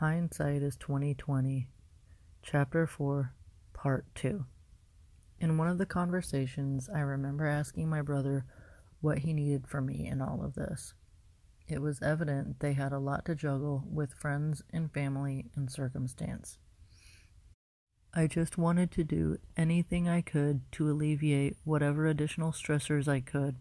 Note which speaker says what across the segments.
Speaker 1: Hindsight is 2020. Chapter 4, Part 2. In one of the conversations, I remember asking my brother what he needed from me in all of this. It was evident they had a lot to juggle with friends and family and circumstance. I just wanted to do anything I could to alleviate whatever additional stressors I could.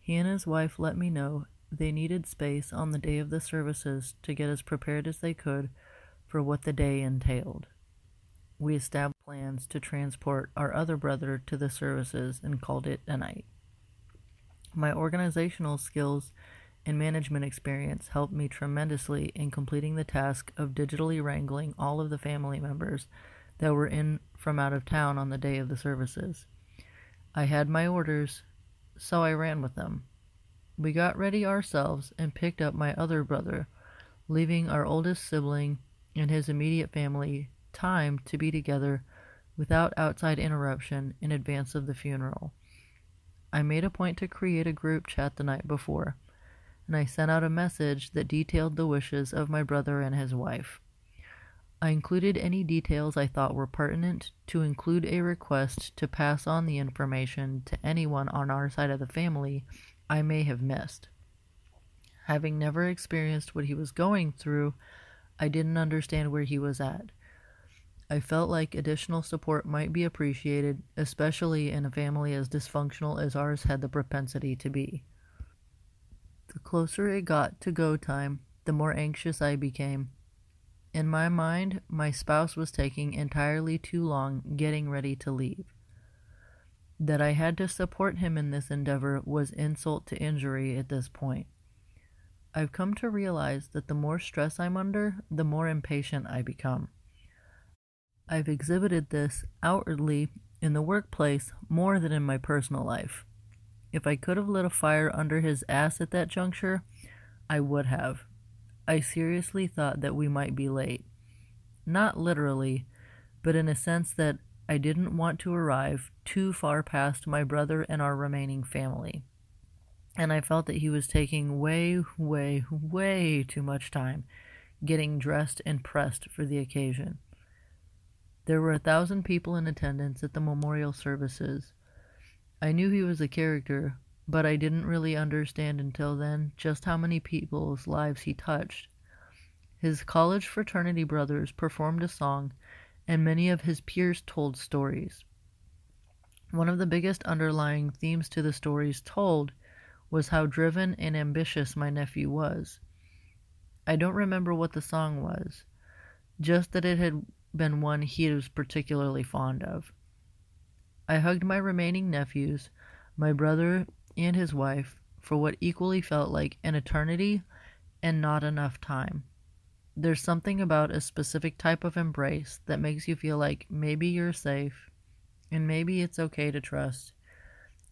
Speaker 1: He and his wife let me know they needed space on the day of the services to get as prepared as they could for what the day entailed. We established plans to transport our other brother to the services and called it a night. My organizational skills and management experience helped me tremendously in completing the task of digitally wrangling all of the family members that were in from out of town on the day of the services. I had my orders, so I ran with them. We got ready ourselves and picked up my other brother, leaving our oldest sibling and his immediate family time to be together without outside interruption in advance of the funeral. I made a point to create a group chat the night before, and I sent out a message that detailed the wishes of my brother and his wife. I included any details I thought were pertinent to include a request to pass on the information to anyone on our side of the family I may have missed. Having never experienced what he was going through, I didn't understand where he was at. I felt like additional support might be appreciated, especially in a family as dysfunctional as ours had the propensity to be. The closer it got to go time, the more anxious I became. In my mind, my spouse was taking entirely too long getting ready to leave. That I had to support him in this endeavor was insult to injury at this point. I've come to realize that the more stress I'm under, the more impatient I become. I've exhibited this outwardly in the workplace more than in my personal life. If I could have lit a fire under his ass at that juncture, I would have. I seriously thought that we might be late. Not literally, but in a sense that I didn't want to arrive too far past my brother and our remaining family. And I felt that he was taking way, way, way too much time getting dressed and pressed for the occasion. There were a thousand people in attendance at the memorial services. I knew he was a character, but I didn't really understand until then just how many people's lives he touched. His college fraternity brothers performed a song and many of his peers told stories. One of the biggest underlying themes to the stories told was how driven and ambitious my nephew was. I don't remember what the song was, just that it had been one he was particularly fond of. I hugged my remaining nephews, my brother and his wife, for what equally felt like an eternity and not enough time. There's something about a specific type of embrace that makes you feel like maybe you're safe, and maybe it's okay to trust,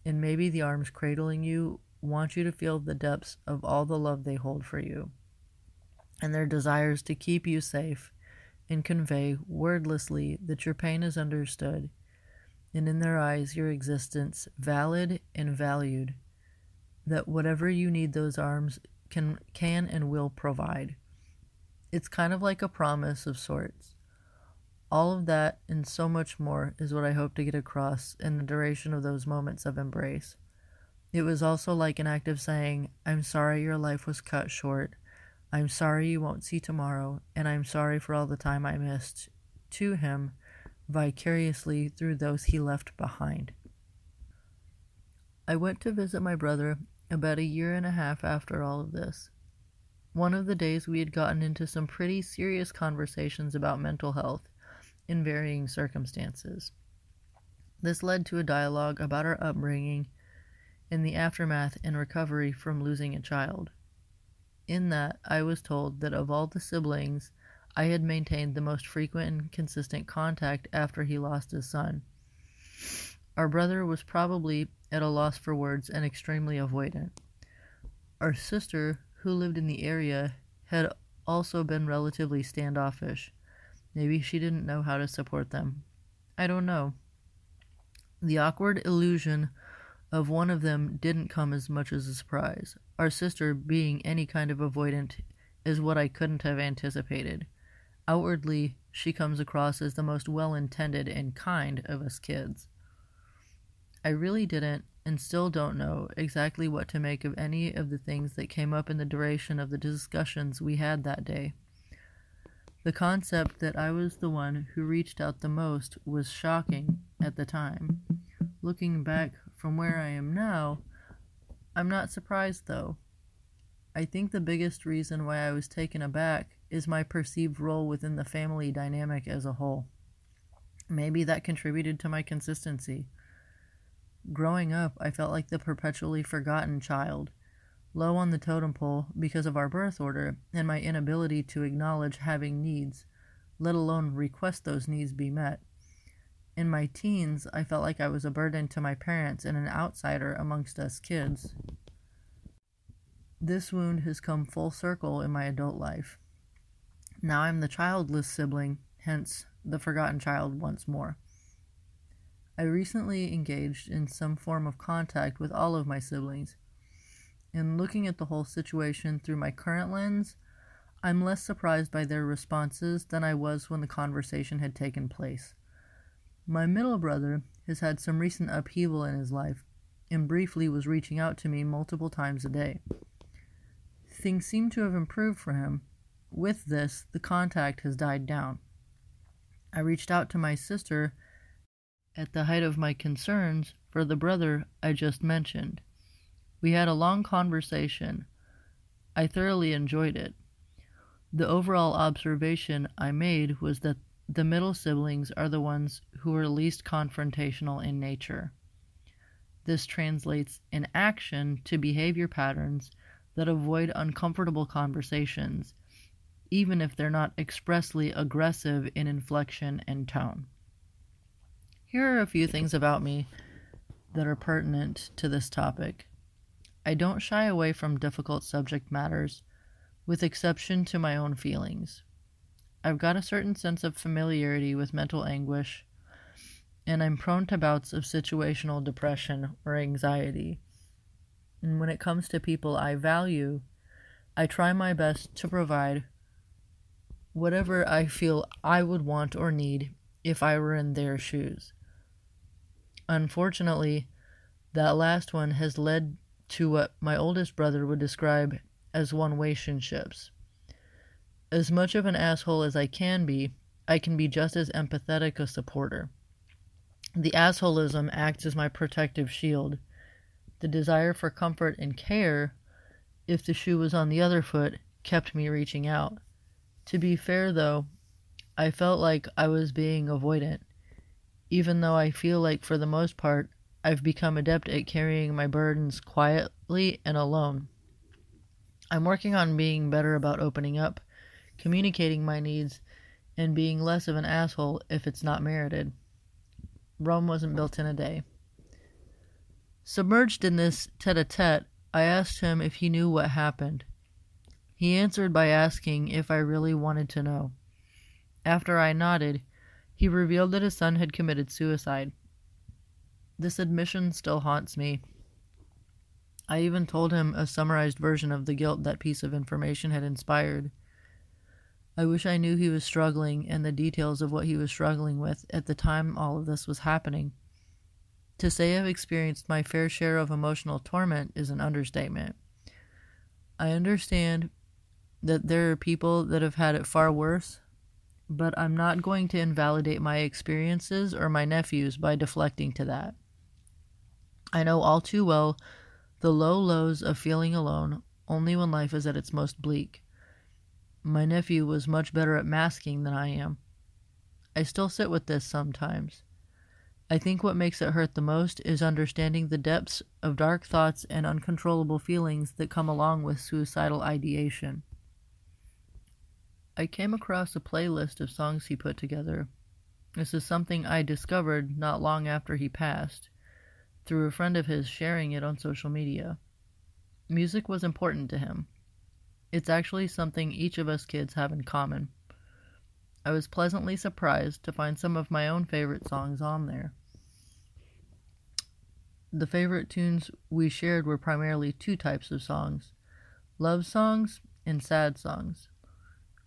Speaker 1: and maybe the arms cradling you want you to feel the depths of all the love they hold for you, and their desires to keep you safe and convey wordlessly that your pain is understood, and in their eyes your existence valid and valued, that whatever you need those arms can can and will provide. It's kind of like a promise of sorts. All of that and so much more is what I hope to get across in the duration of those moments of embrace. It was also like an act of saying, I'm sorry your life was cut short. I'm sorry you won't see tomorrow, and I'm sorry for all the time I missed to him vicariously through those he left behind. I went to visit my brother about a year and a half after all of this. One of the days we had gotten into some pretty serious conversations about mental health in varying circumstances. This led to a dialogue about our upbringing in the aftermath and recovery from losing a child. In that, I was told that of all the siblings, I had maintained the most frequent and consistent contact after he lost his son. Our brother was probably at a loss for words and extremely avoidant. Our sister, who lived in the area, had also been relatively standoffish. Maybe she didn't know how to support them. I don't know. The awkward illusion of one of them didn't come as much as a surprise. Our sister, being any kind of avoidant, is what I couldn't have anticipated. Outwardly, she comes across as the most well intended and kind of us kids. I really didn't and still don't know exactly what to make of any of the things that came up in the duration of the discussions we had that day. The concept that I was the one who reached out the most was shocking at the time. Looking back from where I am now, I'm not surprised though. I think the biggest reason why I was taken aback is my perceived role within the family dynamic as a whole. Maybe that contributed to my consistency. Growing up, I felt like the perpetually forgotten child, low on the totem pole because of our birth order and my inability to acknowledge having needs, let alone request those needs be met. In my teens, I felt like I was a burden to my parents and an outsider amongst us kids. This wound has come full circle in my adult life. Now I'm the childless sibling, hence the forgotten child once more. I recently engaged in some form of contact with all of my siblings. In looking at the whole situation through my current lens, I'm less surprised by their responses than I was when the conversation had taken place. My middle brother has had some recent upheaval in his life and briefly was reaching out to me multiple times a day. Things seem to have improved for him. With this, the contact has died down. I reached out to my sister at the height of my concerns for the brother I just mentioned. We had a long conversation. I thoroughly enjoyed it. The overall observation I made was that the middle siblings are the ones who are least confrontational in nature. This translates in action to behavior patterns that avoid uncomfortable conversations, even if they're not expressly aggressive in inflection and tone. Here are a few things about me that are pertinent to this topic. I don't shy away from difficult subject matters, with exception to my own feelings. I've got a certain sense of familiarity with mental anguish, and I'm prone to bouts of situational depression or anxiety. And when it comes to people I value, I try my best to provide whatever I feel I would want or need if I were in their shoes. Unfortunately, that last one has led to what my oldest brother would describe as one way ships. As much of an asshole as I can be, I can be just as empathetic a supporter. The assholism acts as my protective shield, the desire for comfort and care, if the shoe was on the other foot, kept me reaching out. To be fair, though, I felt like I was being avoidant, even though I feel like for the most part I've become adept at carrying my burdens quietly and alone. I'm working on being better about opening up, communicating my needs, and being less of an asshole if it's not merited. Rome wasn't built in a day. Submerged in this tete a tete, I asked him if he knew what happened. He answered by asking if I really wanted to know. After I nodded, he revealed that his son had committed suicide. This admission still haunts me. I even told him a summarized version of the guilt that piece of information had inspired. I wish I knew he was struggling and the details of what he was struggling with at the time all of this was happening. To say I've experienced my fair share of emotional torment is an understatement. I understand that there are people that have had it far worse, but I'm not going to invalidate my experiences or my nephew's by deflecting to that. I know all too well the low lows of feeling alone only when life is at its most bleak. My nephew was much better at masking than I am. I still sit with this sometimes. I think what makes it hurt the most is understanding the depths of dark thoughts and uncontrollable feelings that come along with suicidal ideation. I came across a playlist of songs he put together. This is something I discovered not long after he passed, through a friend of his sharing it on social media. Music was important to him. It's actually something each of us kids have in common. I was pleasantly surprised to find some of my own favorite songs on there. The favorite tunes we shared were primarily two types of songs love songs and sad songs.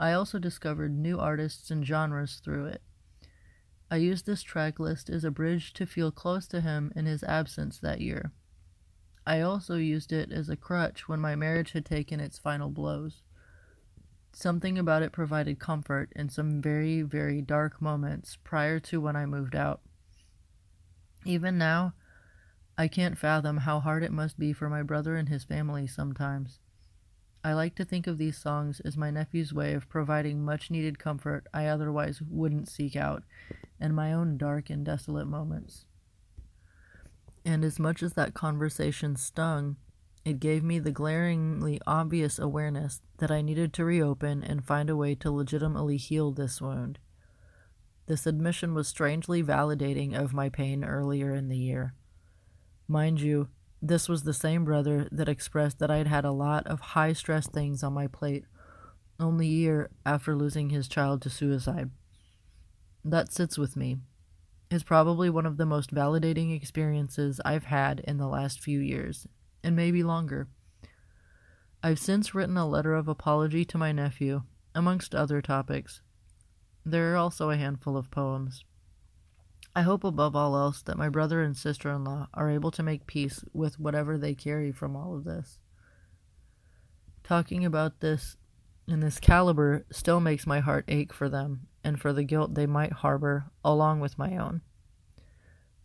Speaker 1: I also discovered new artists and genres through it. I used this track list as a bridge to feel close to him in his absence that year. I also used it as a crutch when my marriage had taken its final blows. Something about it provided comfort in some very, very dark moments prior to when I moved out. Even now, I can't fathom how hard it must be for my brother and his family sometimes. I like to think of these songs as my nephew's way of providing much needed comfort I otherwise wouldn't seek out in my own dark and desolate moments. And as much as that conversation stung, it gave me the glaringly obvious awareness that I needed to reopen and find a way to legitimately heal this wound. This admission was strangely validating of my pain earlier in the year. Mind you, this was the same brother that expressed that I'd had a lot of high stress things on my plate only a year after losing his child to suicide. That sits with me. It's probably one of the most validating experiences I've had in the last few years, and maybe longer. I've since written a letter of apology to my nephew, amongst other topics. There are also a handful of poems. I hope above all else that my brother and sister in law are able to make peace with whatever they carry from all of this. Talking about this in this caliber still makes my heart ache for them and for the guilt they might harbor along with my own.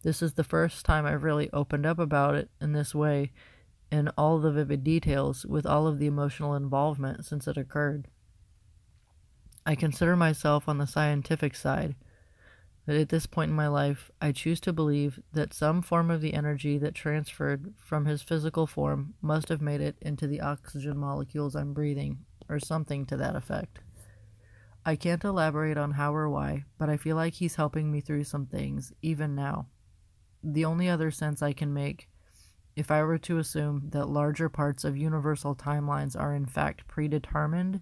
Speaker 1: This is the first time I've really opened up about it in this way in all the vivid details with all of the emotional involvement since it occurred. I consider myself on the scientific side, but at this point in my life, I choose to believe that some form of the energy that transferred from his physical form must have made it into the oxygen molecules I'm breathing, or something to that effect. I can't elaborate on how or why, but I feel like he's helping me through some things, even now. The only other sense I can make, if I were to assume that larger parts of universal timelines are in fact predetermined,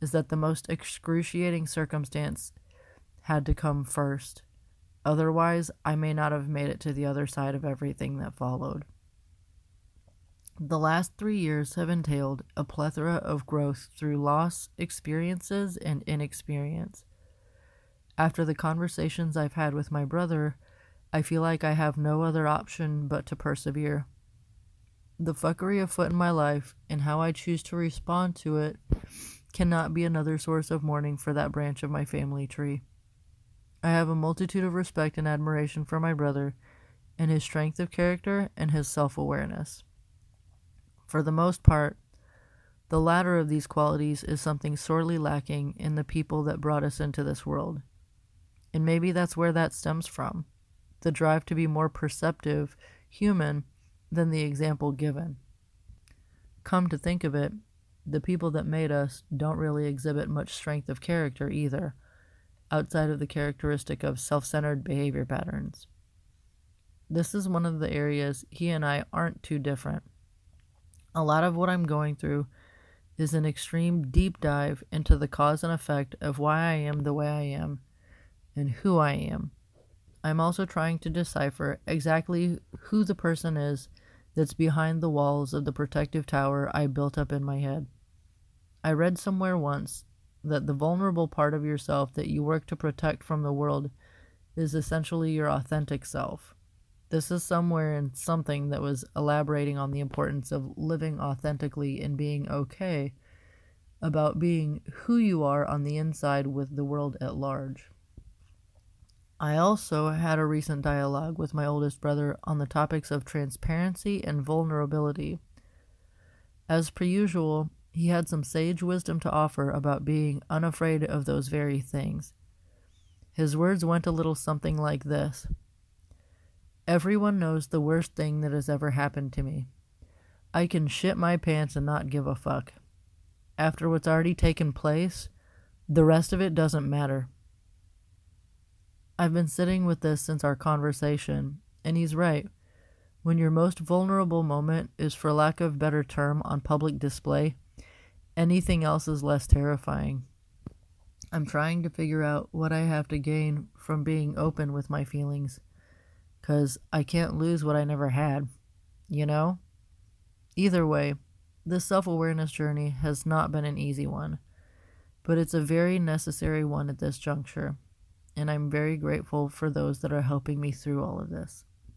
Speaker 1: is that the most excruciating circumstance had to come first. Otherwise, I may not have made it to the other side of everything that followed. The last three years have entailed a plethora of growth through loss, experiences, and inexperience. After the conversations I've had with my brother, I feel like I have no other option but to persevere. The fuckery afoot in my life and how I choose to respond to it cannot be another source of mourning for that branch of my family tree. I have a multitude of respect and admiration for my brother and his strength of character and his self awareness. For the most part, the latter of these qualities is something sorely lacking in the people that brought us into this world. And maybe that's where that stems from the drive to be more perceptive, human, than the example given. Come to think of it, the people that made us don't really exhibit much strength of character either, outside of the characteristic of self centered behavior patterns. This is one of the areas he and I aren't too different. A lot of what I'm going through is an extreme deep dive into the cause and effect of why I am the way I am and who I am. I'm also trying to decipher exactly who the person is that's behind the walls of the protective tower I built up in my head. I read somewhere once that the vulnerable part of yourself that you work to protect from the world is essentially your authentic self. This is somewhere in something that was elaborating on the importance of living authentically and being okay about being who you are on the inside with the world at large. I also had a recent dialogue with my oldest brother on the topics of transparency and vulnerability. As per usual, he had some sage wisdom to offer about being unafraid of those very things. His words went a little something like this Everyone knows the worst thing that has ever happened to me. I can shit my pants and not give a fuck. After what's already taken place, the rest of it doesn't matter. I've been sitting with this since our conversation, and he's right. When your most vulnerable moment is, for lack of better term, on public display, anything else is less terrifying. I'm trying to figure out what I have to gain from being open with my feelings, because I can't lose what I never had, you know? Either way, This self awareness journey has not been an easy one, but it's a very necessary one at this juncture, and I'm very grateful for those that are helping me through all of this.